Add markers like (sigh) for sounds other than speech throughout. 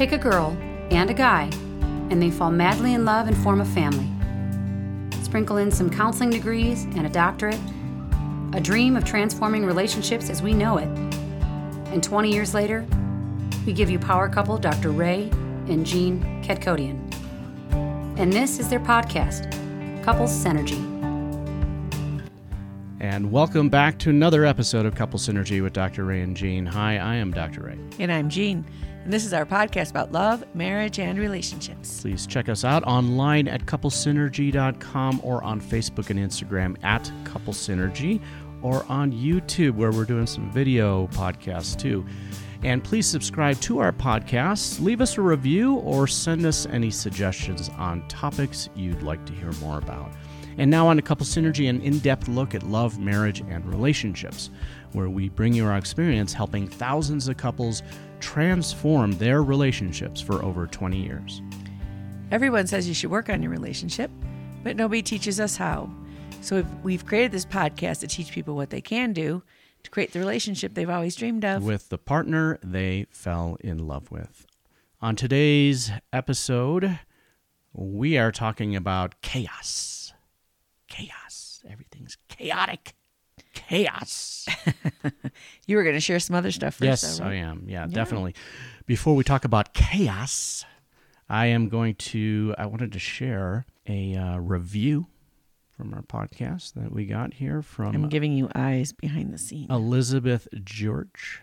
Take a girl and a guy, and they fall madly in love and form a family. Sprinkle in some counseling degrees and a doctorate, a dream of transforming relationships as we know it. And 20 years later, we give you power couple Dr. Ray and Jean Kachatorian. And this is their podcast, Couples Synergy. And welcome back to another episode of Couple Synergy with Dr. Ray and Jean. Hi, I am Dr. Ray. And I'm Jean. And this is our podcast about love, marriage, and relationships. Please check us out online at couplesynergy.com or on Facebook and Instagram at Couple Synergy or on YouTube where we're doing some video podcasts too. And please subscribe to our podcast, leave us a review, or send us any suggestions on topics you'd like to hear more about. And now on to Couple Synergy, an in depth look at love, marriage, and relationships, where we bring you our experience helping thousands of couples transform their relationships for over 20 years. Everyone says you should work on your relationship, but nobody teaches us how. So we've created this podcast to teach people what they can do to create the relationship they've always dreamed of with the partner they fell in love with. On today's episode, we are talking about chaos. Everything's chaotic. Chaos. (laughs) you were going to share some other stuff first. Yes, though, right? I am. Yeah, yeah, definitely. Before we talk about chaos, I am going to, I wanted to share a uh, review from our podcast that we got here from. I'm giving you eyes behind the scenes. Elizabeth George.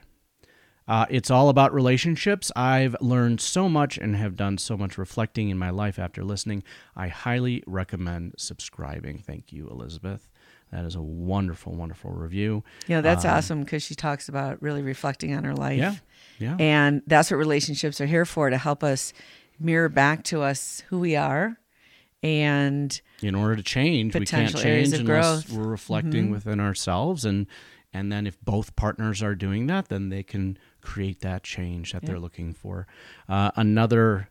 Uh, it's all about relationships. I've learned so much and have done so much reflecting in my life after listening. I highly recommend subscribing. Thank you, Elizabeth. That is a wonderful, wonderful review. Yeah, that's um, awesome because she talks about really reflecting on her life. Yeah. Yeah. And that's what relationships are here for to help us mirror back to us who we are and in order to change we can't change unless growth. we're reflecting mm-hmm. within ourselves and and then if both partners are doing that then they can create that change that they're looking for. Uh, another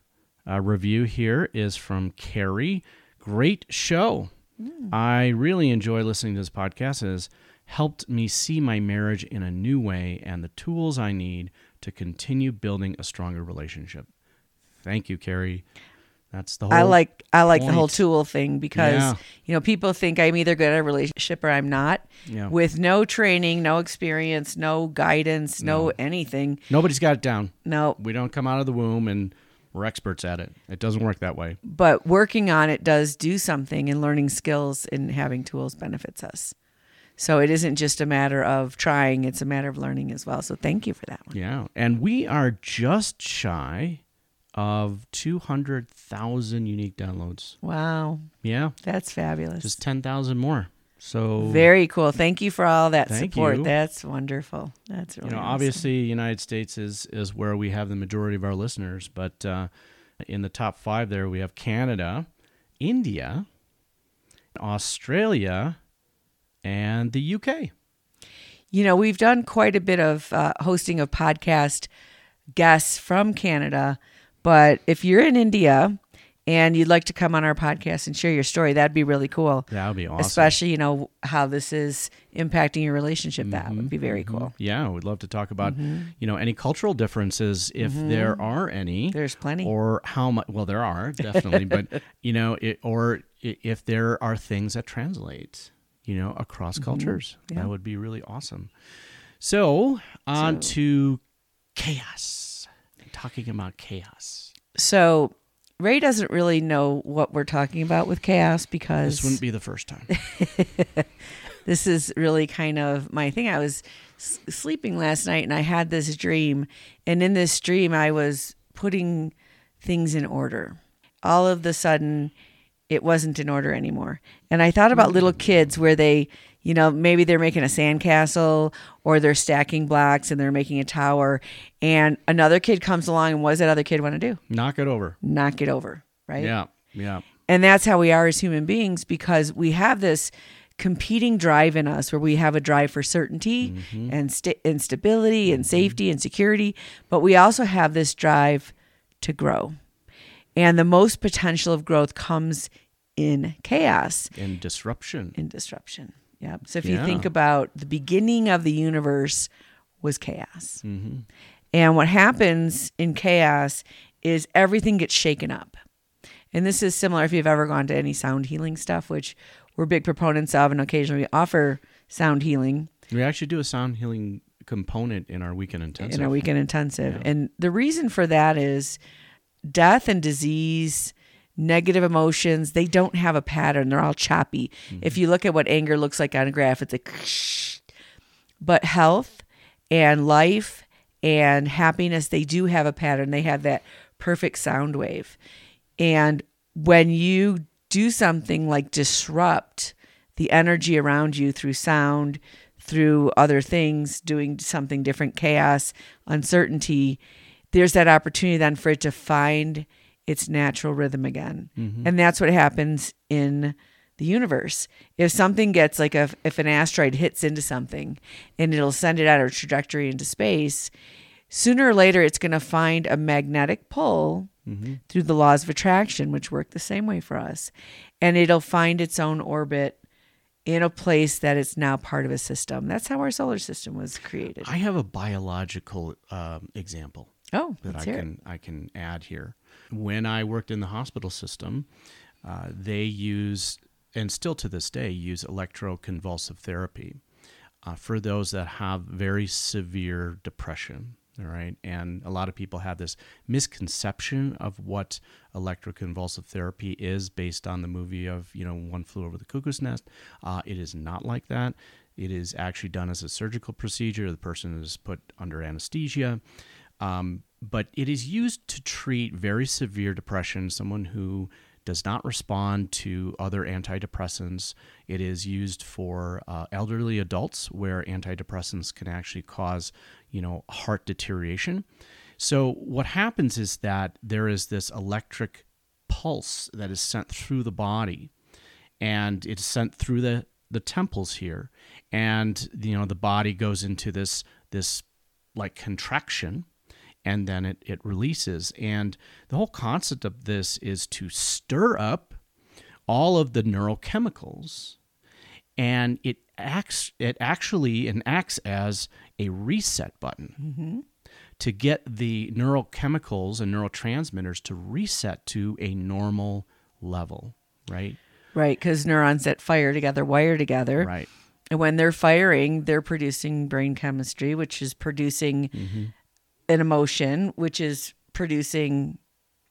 uh, review here is from carrie. Great show. Mm. i really enjoy listening to this podcast. It has helped me see my marriage in a new way and the tools i need to continue building a stronger relationship. Thank you carrie that's the whole. I like I like point. the whole tool thing because yeah. you know people think I'm either good at a relationship or I'm not. Yeah. With no training, no experience, no guidance, no, no anything. Nobody's got it down. No. We don't come out of the womb and we're experts at it. It doesn't work that way. But working on it does do something, and learning skills and having tools benefits us. So it isn't just a matter of trying; it's a matter of learning as well. So thank you for that one. Yeah, and we are just shy of 200,000 unique downloads. Wow. Yeah. That's fabulous. Just 10,000 more. So very cool. Thank you for all that support. You. That's wonderful. That's really you know awesome. obviously United States is is where we have the majority of our listeners, but uh, in the top five there we have Canada, India, Australia, and the UK. You know we've done quite a bit of uh, hosting of podcast guests from Canada but if you're in India and you'd like to come on our podcast and share your story, that'd be really cool. That would be awesome. Especially, you know, how this is impacting your relationship. That mm-hmm, would be very mm-hmm. cool. Yeah, we'd love to talk about, mm-hmm. you know, any cultural differences if mm-hmm. there are any. There's plenty. Or how much, well, there are definitely, but, (laughs) you know, it, or if there are things that translate, you know, across mm-hmm. cultures. Yeah. That would be really awesome. So, on so. to chaos talking about chaos. So Ray doesn't really know what we're talking about with chaos because this wouldn't be the first time. (laughs) this is really kind of my thing. I was s- sleeping last night and I had this dream, and in this dream, I was putting things in order. All of the sudden, it wasn't in order anymore. And I thought about little kids where they you know, maybe they're making a sandcastle or they're stacking blocks and they're making a tower. And another kid comes along, and what does that other kid want to do? Knock it over. Knock it over, right? Yeah, yeah. And that's how we are as human beings because we have this competing drive in us where we have a drive for certainty mm-hmm. and, st- and stability and mm-hmm. safety and security, but we also have this drive to grow. And the most potential of growth comes in chaos, in disruption. In disruption. Yeah. So if yeah. you think about the beginning of the universe was chaos. Mm-hmm. And what happens in chaos is everything gets shaken up. And this is similar if you've ever gone to any sound healing stuff, which we're big proponents of, and occasionally we offer sound healing We actually do a sound healing component in our weekend intensive. in our weekend intensive. Yeah. And the reason for that is death and disease, negative emotions, they don't have a pattern. They're all choppy. Mm-hmm. If you look at what anger looks like on a graph, it's like, but health and life and happiness, they do have a pattern. They have that perfect sound wave. And when you do something like disrupt the energy around you through sound, through other things, doing something different, chaos, uncertainty, there's that opportunity then for it to find its natural rhythm again. And that's what happens in the universe. If something gets like a, if an asteroid hits into something and it'll send it out a trajectory into space, sooner or later it's going to find a magnetic pull through the laws of attraction, which work the same way for us. And it'll find its own orbit in a place that it's now part of a system. That's how our solar system was created. I have a biological um, example oh, that I hear it. I can add here. When I worked in the hospital system, uh, they use and still to this day use electroconvulsive therapy uh, for those that have very severe depression. All right, and a lot of people have this misconception of what electroconvulsive therapy is based on the movie of you know One Flew Over the Cuckoo's Nest. Uh, it is not like that. It is actually done as a surgical procedure. The person is put under anesthesia. Um, but it is used to treat very severe depression, someone who does not respond to other antidepressants. It is used for uh, elderly adults where antidepressants can actually cause, you know, heart deterioration. So what happens is that there is this electric pulse that is sent through the body and it's sent through the the temples here and you know the body goes into this this like contraction and then it, it releases and the whole concept of this is to stir up all of the neurochemicals and it acts it actually and acts as a reset button to get the neurochemicals and neurotransmitters to reset to a normal level right Right, because neurons that fire together wire together. right And when they're firing, they're producing brain chemistry, which is producing Mm-hmm. An emotion, which is producing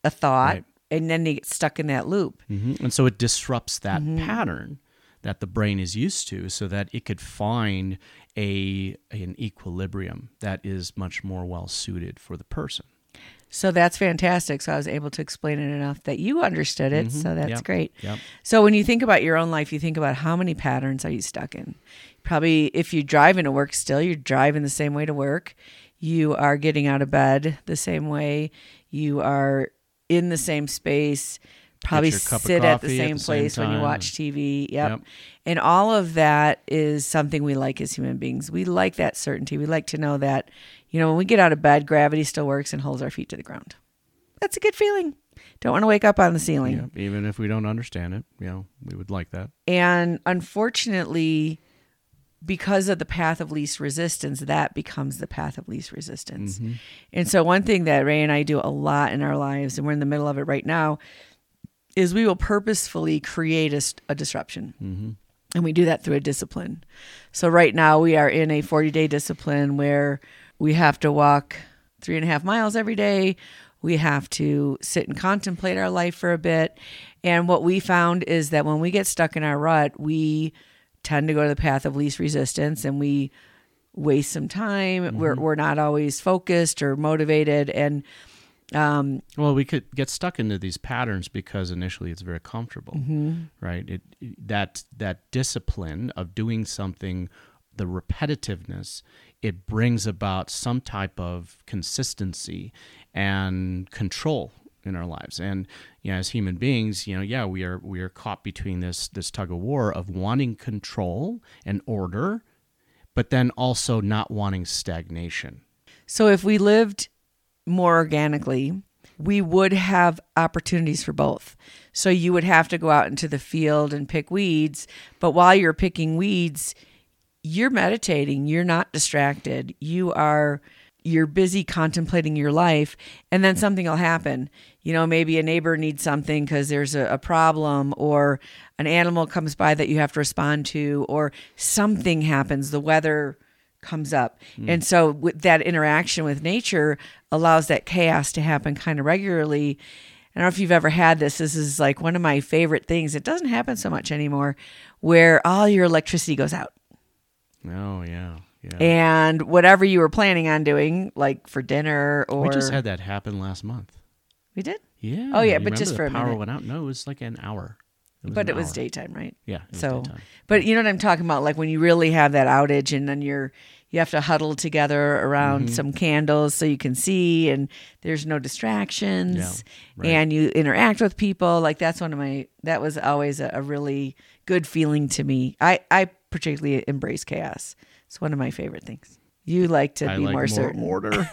a thought. Right. And then they get stuck in that loop. hmm And so it disrupts that Mm-hmm. pattern that the brain is used to so that it could find a an equilibrium that is much more well suited for the person. So that's fantastic. So I was able to explain it enough that you understood it. So that's Mm-hmm. Yep. great. Yep. So when you think about your own life, you think about how many patterns are you stuck in? Probably if you're driving to work still, you're driving the same way to work. You are getting out of bed the same way. You are in the same space. Probably your cup of sit at the coffee at same the same place when you watch TV. Yep. Yep. And all of that is something we like as human beings. We like that certainty. We like to know that, you know, when we get out of bed, gravity still works and holds our feet to the ground. That's a good feeling. Don't want to wake up on the ceiling. Even if we don't understand it, you know, we would like that. And unfortunately, because of the path of least resistance, that becomes the path of least resistance. Mm-hmm. And so, one thing that Ray and I do a lot in our lives, and we're in the middle of it right now, is we will purposefully create a, a disruption. Mm-hmm. And we do that through a discipline. So, right now, we are in a 40 day discipline where we have to walk three and a half miles every day. We have to sit and contemplate our life for a bit. And what we found is that when we get stuck in our rut, we tend to go to the path of least resistance and we waste some time. We're, we're not always focused or motivated. And Well, we could get stuck into these patterns because initially it's very comfortable, Mm-hmm. right? It that that discipline of doing something, the repetitiveness, it brings about some type of consistency and control in our lives. And you know, as human beings, you know, yeah, we are we are caught between this this tug of war of wanting control and order, but then also not wanting stagnation. So if we lived more organically, we would have opportunities for both. So you would have to go out into the field and pick weeds, but while you're picking weeds, you're meditating, you're not distracted. You are you're busy contemplating your life and then something will happen you know maybe a neighbor needs something because there's a, a, problem or an animal comes by that you have to respond to or something happens the weather comes up mm. and so with that interaction with nature allows that chaos to happen kind of regularly I don't know if you've ever had this. This is like one of my favorite things. It doesn't happen so much anymore where all your electricity goes out. Oh, yeah. Yeah. And whatever you were planning on doing, like for dinner or we just had that happen last month. We did. Yeah. Oh yeah, but just for a power minute. went out. No, it was like an hour. It but it was daytime, right? Yeah. So, but you know what I'm talking about? Like when you really have that outage, and then you're you have to huddle together around mm-hmm. some candles so you can see, and there's no distractions, yeah, right. and you interact with people. Like that's one of my that was always a, a really good feeling to me. I I particularly embrace chaos. It's one of my favorite things. You like to I be like more, more certain. order.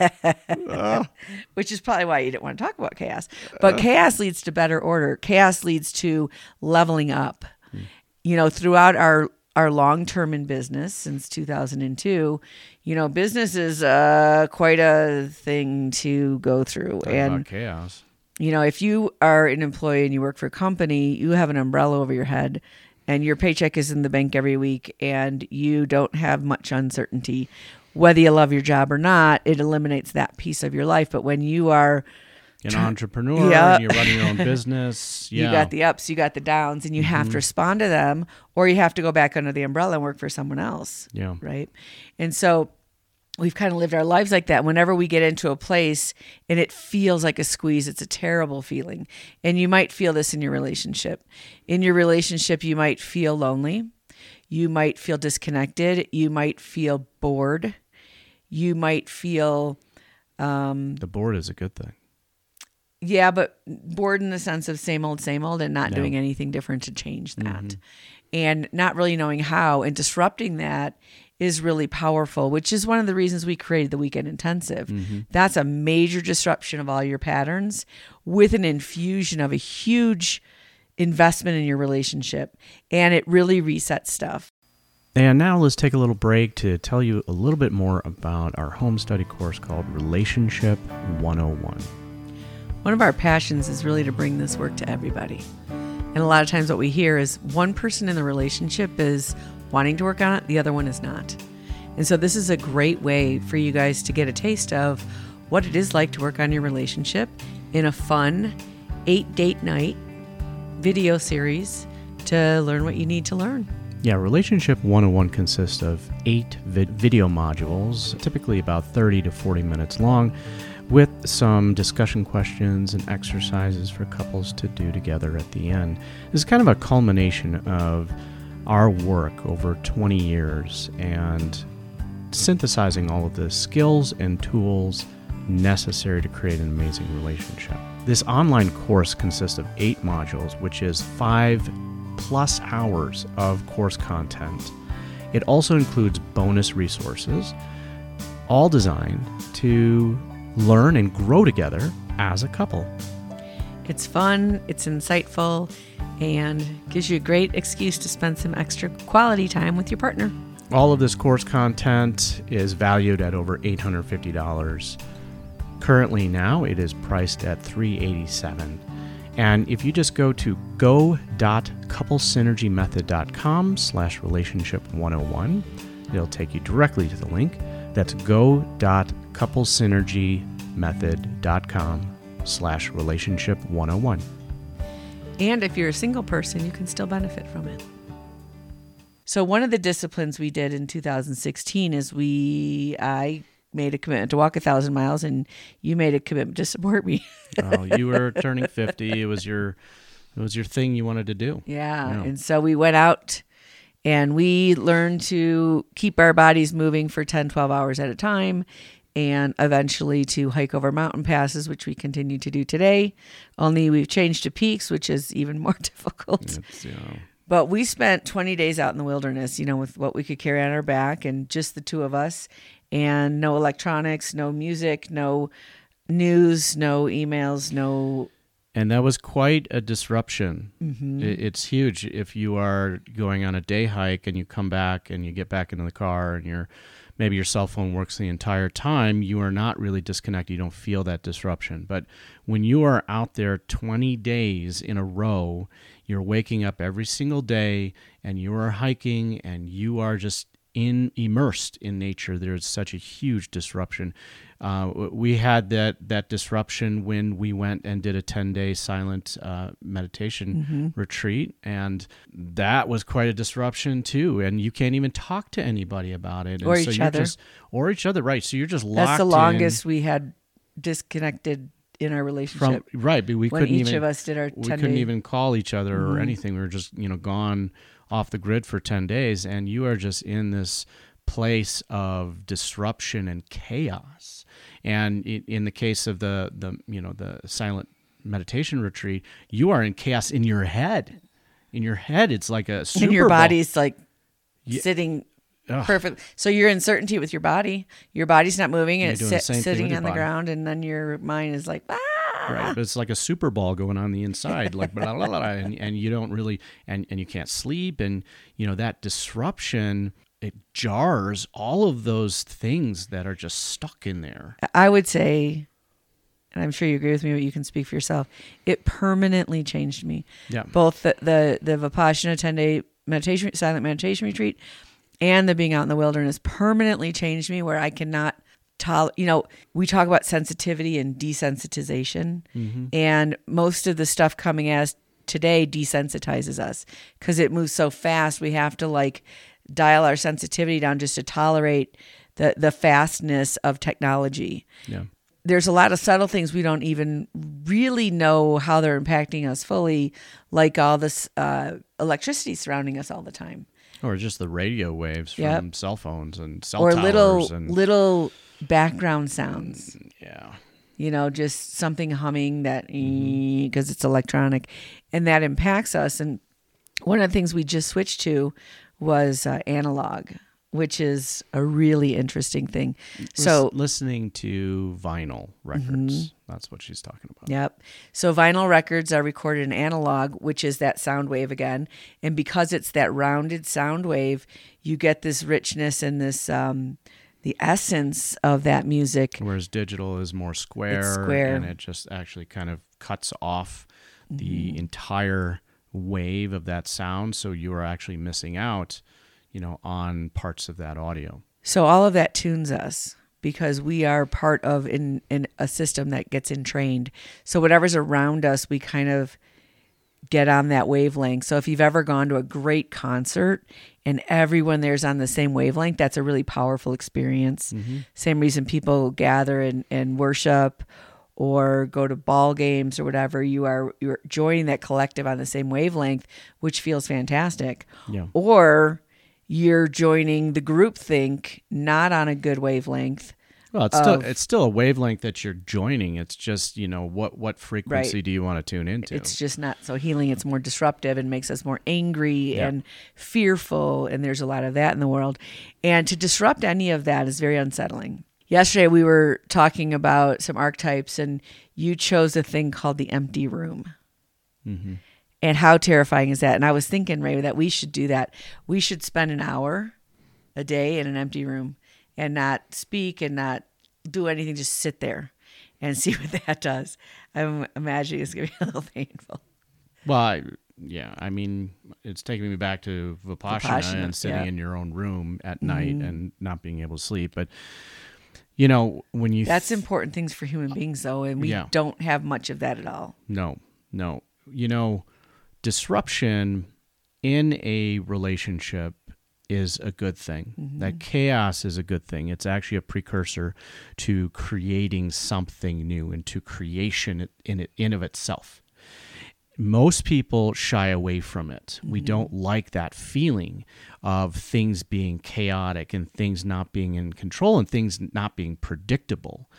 uh. (laughs) Which is probably why you didn't want to talk about chaos. But uh. chaos leads to better order. Chaos leads to leveling up. Hmm. You know, throughout our our long term in business since 2002, you know, business is uh, quite a thing to go through. Talk and chaos. You know, if you are an employee and you work for a company, you have an umbrella over your head and your paycheck is in the bank every week and you don't have much uncertainty whether you love your job or not it eliminates that piece of your life but when you are an entrepreneur you're running your own (laughs) business yeah. you got the ups you got the downs and you mm-hmm. have to mm-hmm. respond to them or you have to go back under the umbrella and work for someone else yeah right and so we've kind of lived our lives like that. Whenever we get into a place and it feels like a squeeze, it's a terrible feeling. And you might feel this in your relationship. In your relationship, you might feel lonely. You might feel disconnected. You might feel bored. You might feel. Um, the bored is a good thing. Yeah, but bored in the sense of same old, same old, and not no. doing anything different to change that. Mm-hmm. And not really knowing how and disrupting that is really powerful, which is one of the reasons we created the weekend intensive. Mm-hmm. That's a major disruption of all your patterns with an infusion of a huge investment in your relationship. And it really resets stuff. And now let's take a little break to tell you a little bit more about our home study course called Relationship 101. One of our passions is really to bring this work to everybody. And a lot of times, what we hear is one person in the relationship is wanting to work on it, the other one is not. And so, this is a great way for you guys to get a taste of what it is like to work on your relationship in a fun eight date night video series to learn what you need to learn. Yeah, Relationship 101 consists of eight vid- video modules, typically about 30 to 40 minutes long, with some discussion questions and exercises for couples to do together at the end. This is kind of a culmination of our work over 20 years and synthesizing all of the skills and tools necessary to create an amazing relationship. This online course consists of eight modules, which is five plus hours of course content. It also includes bonus resources, all designed to learn and grow together as a couple. It's fun, it's insightful, and gives you a great excuse to spend some extra quality time with your partner. All of this course content is valued at over $850. Currently now it is priced at 387. And if you just go to go.couplesynergymethod.com slash relationship 101, it'll take you directly to the link. That's go.couplesynergymethod.com slash relationship 101. And if you're a single person, you can still benefit from it. So one of the disciplines we did in 2016 is we I made a commitment to walk a thousand miles, and you made a commitment to support me. (laughs) oh, you were turning 50. It was your it was your thing you wanted to do. Yeah, yeah. and so we went out and we learned to keep our bodies moving for 10 12 hours at a time and eventually to hike over mountain passes, which we continue to do today. Only we've changed to peaks, which is even more (laughs) difficult. But we spent 20 days out in the wilderness, you know, with what we could carry on our back and just the two of us, and no electronics, no music, no news, no emails, no. And that was quite a disruption. Mm-hmm. It's huge if you are going on a day hike and you come back and you get back into the car and you're maybe your cell phone works the entire time, you are not really disconnected. You don't feel that disruption. But when you are out there 20 days in a row, you're waking up every single day and you are hiking and you are just in immersed in nature there's such a huge disruption uh, we had that that disruption when we went and did a 10 day silent uh, meditation Mm-hmm. retreat and that was quite a disruption too and you can't even talk to anybody about it and Or so each other. just or each other right so you're just locked That's the in longest we had disconnected in our relationship. from right but we when couldn't each even of us did our we 10 couldn't day- even call each other or Mhm. anything. We were just, you know, gone off the grid for 10 days and you are just in this place of disruption and chaos. And in the case of the the, you know, the silent meditation retreat, you are in chaos in your head. In your head it's like a Super and your body's like Yeah. sitting Ugh. perfect. So you're in certainty with your body. Your body's not moving and it's doing sit, same thing with sitting on the body. ground, and then your mind is like, ah. right but it's like a super ball going on the inside like blah, blah, blah, and, and you don't really and, and you can't sleep and you know that disruption it jars all of those things that are just stuck in there I would say, and I'm sure you agree with me, but you can speak for yourself. It permanently changed me. yeah Both the the, the Vipassana 10 day meditation, silent meditation retreat, and the being out in the wilderness permanently changed me. Where I cannot tolerate. You know, we talk about sensitivity and desensitization, mm-hmm. and most of the stuff coming at us today desensitizes us because it moves so fast. We have to like dial our sensitivity down just to tolerate the the fastness of technology. Yeah. There's a lot of subtle things we don't even really know how they're impacting us fully, like all this uh, electricity surrounding us all the time, or just the radio waves from cell phones and cell or towers little and little background sounds. yeah. You know, just something humming that because it's electronic, and that impacts us. And one of the things we just switched to was uh, analog, which is a really interesting thing. So Lis- listening to vinyl records that's what she's talking about Yep. So vinyl records are recorded in analog, which is that sound wave again. And because it's that rounded sound wave, you get this richness and this um, the essence of that music. Whereas digital is more square, square. and it just actually kind of cuts off Mm-hmm. the entire wave of that sound. So you are actually missing out, you know, on parts of that audio. So all of that tunes us because we are part of in, in a system that gets entrained. So whatever's around us, we kind of get on that wavelength. So if you've ever gone to a great concert and everyone there's on the same wavelength, that's a really powerful experience. Mm-hmm. Same reason people gather and, and worship or go to ball games or whatever, you are you're joining that collective on the same wavelength, which feels fantastic. Yeah. Or you're joining the group think not on a good wavelength. Well, it's still it's still a wavelength that you're joining. It's just you know what what frequency do you want to tune into? It's just not so healing. It's more disruptive and makes us more angry Yeah. and fearful. And there's a lot of that in the world. And to disrupt any of that is very unsettling. Yesterday, we were talking about some archetypes, and you chose a thing called the empty room. Mhm. And how terrifying is that? And I was thinking, Ray, that we should do that. We should spend an hour a day in an empty room and not speak and not do anything, just sit there and (laughs) see what that does. I'm imagining it's going to be (laughs) a little painful. Well, I, yeah, I mean, it's taking me back to Vipassana, Vipassana, and sitting yeah. in your own room at night and not being able to sleep. But you know, when you That's th- important things for human beings, though, and we Yeah. don't have much of that at all. No, no. You know, disruption in a relationship is a good thing. Mm-hmm. That chaos is a good thing. It's actually a precursor to creating something new and to creation in it in of itself. Most people shy away from it. We mm-hmm. don't like that feeling of things being chaotic and things not being in control and things not being predictable.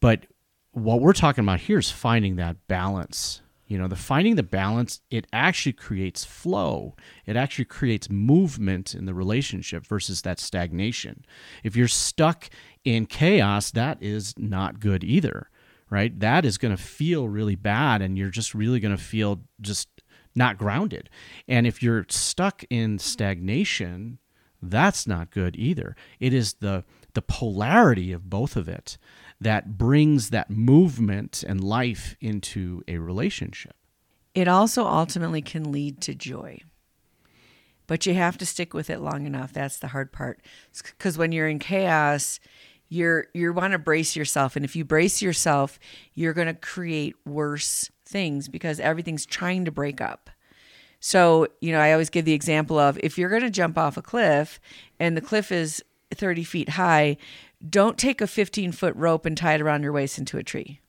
But what we're talking about here is finding that balance. You know, the finding the balance, it actually creates flow. It actually creates movement in the relationship versus that stagnation. If you're stuck in chaos, that is not good either, right? That is going to feel really bad and you're just really going to feel just not grounded. And if you're stuck in stagnation, That's not good either. It is the the polarity of both of it that brings that movement and life into a relationship. It also ultimately can lead to joy. But you have to stick with it long enough. That's the hard part. Cuz when you're in chaos, you're you want to brace yourself and if you brace yourself, you're going to create worse things because everything's trying to break up. So, you know, I always give the example of if you're going to jump off a cliff and the cliff is 30 feet high, don't take a 15 foot rope and tie it around your waist into a tree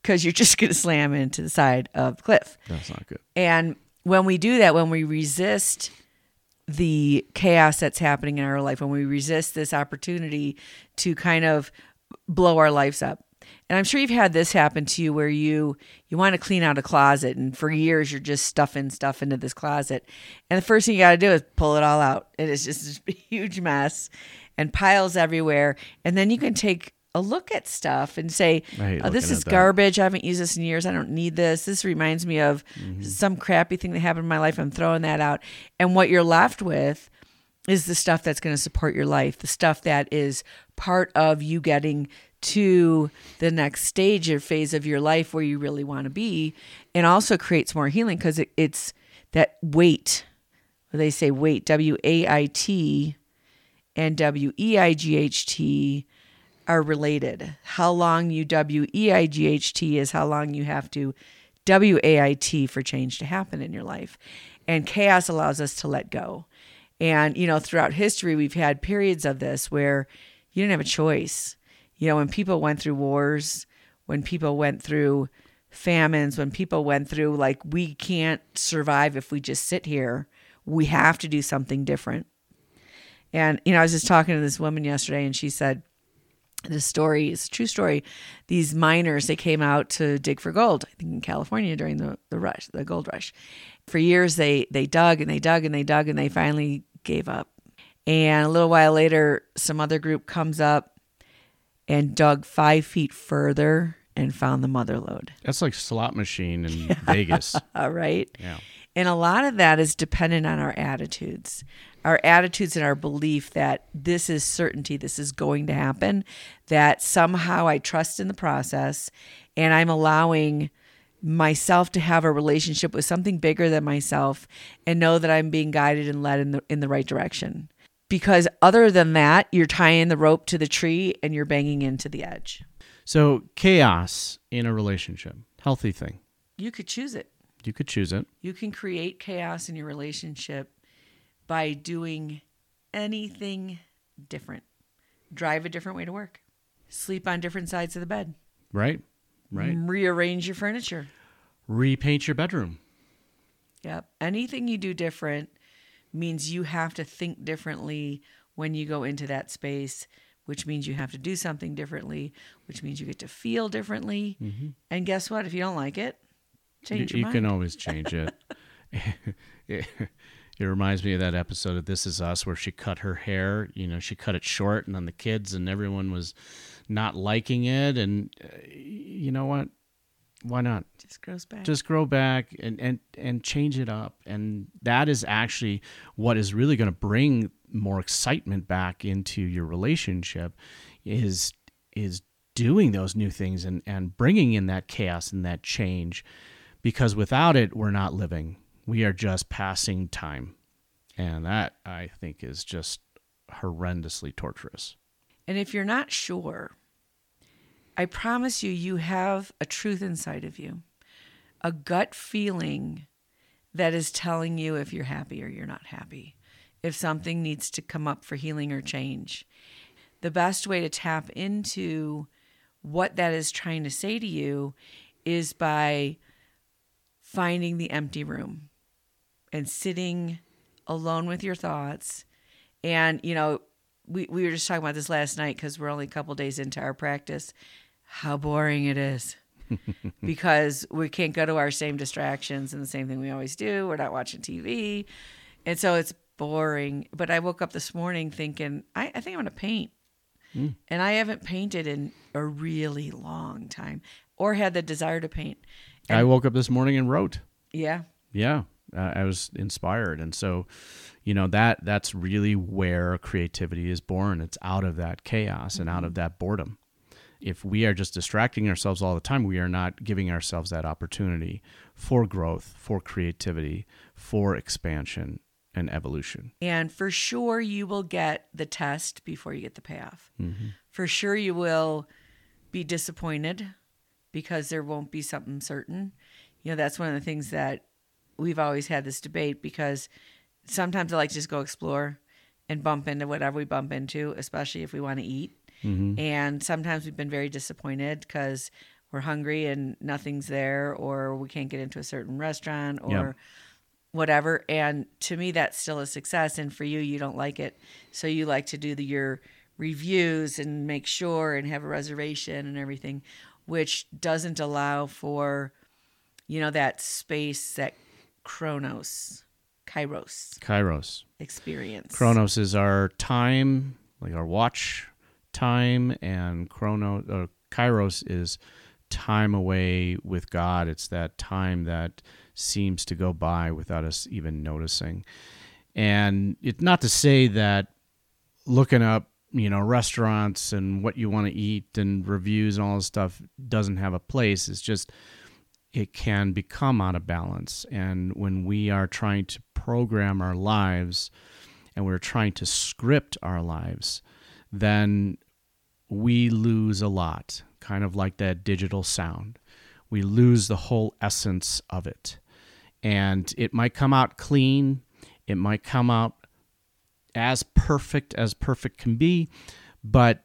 because you're just going to slam into the side of the cliff. That's not good. And when we do that, when we resist the chaos that's happening in our life, when we resist this opportunity to kind of blow our lives up, and I'm sure you've had this happen to you where you you want to clean out a closet and for years you're just stuffing stuff into this closet. And the first thing you got to do is pull it all out. It is just a (laughs) huge mess and piles everywhere. And then you can take a look at stuff and say, oh, "This is garbage. I haven't used this in years. I don't need this. This reminds me of mm-hmm. some crappy thing that happened in my life. I'm throwing that out." And what you're left with is the stuff that's going to support your life, the stuff that is part of you getting to the next stage or phase of your life where you really want to be and also creates more healing because it, it's that weight they say weight w-a-i-t and w-e-i-g-h-t are related. How long you w-e-i-g-h-t is how long you have to w-a-i-t for change to happen in your life. And chaos allows us to let go. And you know throughout history we've had periods of this where you didn't have a choice. You know, when people went through wars, when people went through famines, when people went through like, we can't survive if we just sit here, we have to do something different. And, you know, I was just talking to this woman yesterday and she said, this story is a true story. These miners, they came out to dig for gold, I think in California during the, the rush, the gold rush. For years, they, they dug and they dug and they dug and they finally gave up. And a little while later, some other group comes up and dug five feet further and found the mother lode. That's like slot machine in (laughs) Vegas. right? Yeah. And a lot of that is dependent on our attitudes, our attitudes and our belief that this is certainty, this is going to happen, that somehow I trust in the process and I'm allowing myself to have a relationship with something bigger than myself and know that I'm being guided and led in the in the right direction because other than that, you're tying the rope to the tree and you're banging into the edge. So, chaos in a relationship, healthy thing. You could choose it. You could choose it. You can create chaos in your relationship by doing anything different. Drive a different way to work. Sleep on different sides of the bed. Right. Right. Rearrange your furniture. Repaint your bedroom. Yep. Anything you do different means you have to think differently when you go into that space, which means you have to do something differently, which means you get to feel differently. Mm-hmm. And guess what? If you don't like it, change you. You can always change it. (laughs) it. It reminds me of that episode of This Is Us where she cut her hair. You know, she cut it short, and then the kids and everyone was not liking it. And uh, you know what? why not just grows back just grow back and and and change it up and that is actually what is really going to bring more excitement back into your relationship is is doing those new things and and bringing in that chaos and that change because without it we're not living. We are just passing time. And that i think is just horrendously torturous. And if you're not sure I promise you, you have a truth inside of you, a gut feeling that is telling you if you're happy or you're not happy, if something needs to come up for healing or change. The best way to tap into what that is trying to say to you is by finding the empty room and sitting alone with your thoughts. And, you know, we, we were just talking about this last night because we're only a couple days into our practice how boring it is (laughs) because we can't go to our same distractions and the same thing we always do. We're not watching TV. And so it's boring. But I woke up this morning thinking, I, I think I'm going to paint. Mm. And I haven't painted in a really long time or had the desire to paint. And I woke up this morning and wrote. Yeah. Yeah. Uh, I was inspired, and so you know that that's really where creativity is born. It's out of that chaos and out of that boredom. If we are just distracting ourselves all the time, we are not giving ourselves that opportunity for growth, for creativity, for expansion and evolution. And for sure, you will get the test before you get the payoff. For sure, you will be disappointed because there won't be something certain. You know, that's one of the things that we've always had this debate because sometimes I like to just go explore and bump into whatever we bump into, especially if we want to eat. Mm-hmm. And sometimes we've been very disappointed because we're hungry and nothing's there, or we can't get into a certain restaurant, or Yep. whatever. And to me, that's still a success. And for you, you don't like it, so you like to do the, your reviews and make sure and have a reservation and everything, which doesn't allow for, you know, that space, that chronos, kairos Kairos. experience. Chronos is our time, like our watch time, and chrono or Kairos is time away with God. It's that time that seems to go by without us even noticing. And it's not to say that looking up, you know, restaurants and what you want to eat and reviews and all this stuff doesn't have a place. It's just it can become out of balance. And when we are trying to program our lives and we're trying to script our lives, then we lose a lot, kind of like that digital sound. We lose the whole essence of it. And it might come out clean, it might come out as perfect as perfect can be, but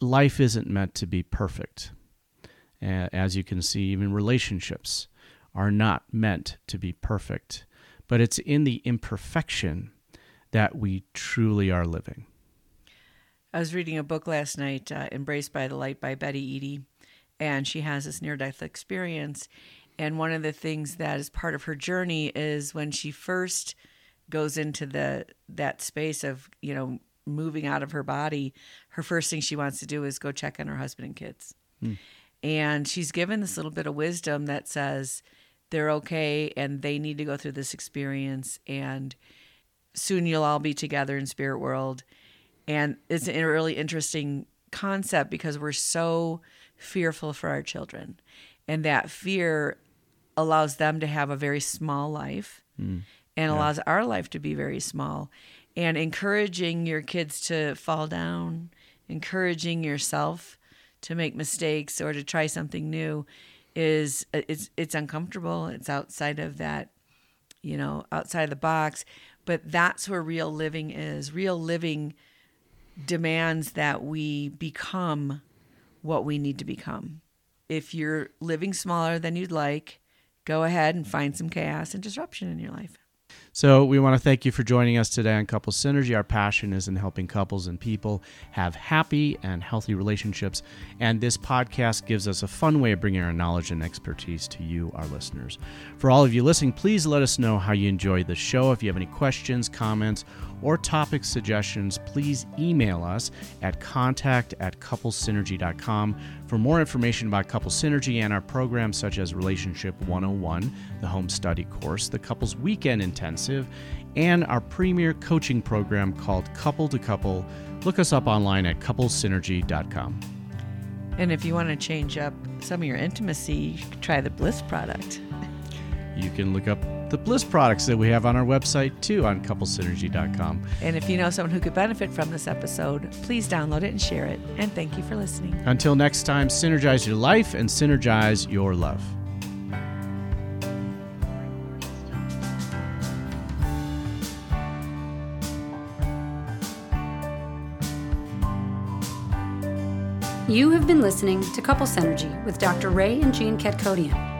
life isn't meant to be perfect. As you can see, even relationships are not meant to be perfect, but it's in the imperfection that we truly are living. I was reading a book last night, uh, Embraced by the Light by Betty Eadie, and she has this near death experience. And one of the things that is part of her journey is when she first goes into the that space of you know moving out of her body, her first thing she wants to do is go check on her husband and kids. Hmm. And she's given this little bit of wisdom that says they're okay and they need to go through this experience and soon you'll all be together in spirit world. And it's a really interesting concept because we're so fearful for our children. And that fear allows them to have a very small life hmm. And allows our life to be very small. And encouraging your kids to fall down encouraging yourself to make mistakes or to try something new is uh, it's it's uncomfortable. It's outside of that you know outside of the box. But that's where real living is. Real living demands that we become what we need to become. If you're living smaller than you'd like go ahead and find some chaos and disruption in your life So, we want to thank you for joining us today on Couple Synergy. Our passion is in helping couples and people have happy and healthy relationships. And this podcast gives us a fun way of bringing our knowledge and expertise to you, our listeners. For all of you listening, please let us know how you enjoyed the show. If you have any questions, comments, or topic suggestions, please email us at contact at couplesynergy.com. For more information about Couple Synergy and our programs such as Relationship 101, the home study course, the Couples Weekend Intensive, and our premier coaching program called Couple to Couple, look us up online at couplesynergy.com. and if you want to change up some of your intimacy try the bliss product You can look up the Bliss products that we have on our website too on couplesynergy.com. and if you know someone who could benefit from this episode please download it and share it and thank you for listening Until next time, synergize your life and synergize your love. You have been listening to Couple Synergy with Dr. Ray and Jean Kachatorian.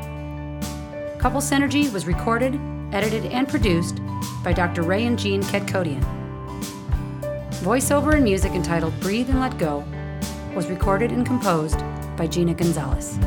Couple Synergy was recorded, edited, and produced by Dr. Ray and Jean Kachatorian. Voiceover and music entitled Breathe and Let Go was recorded and composed by Gina Gonzalez.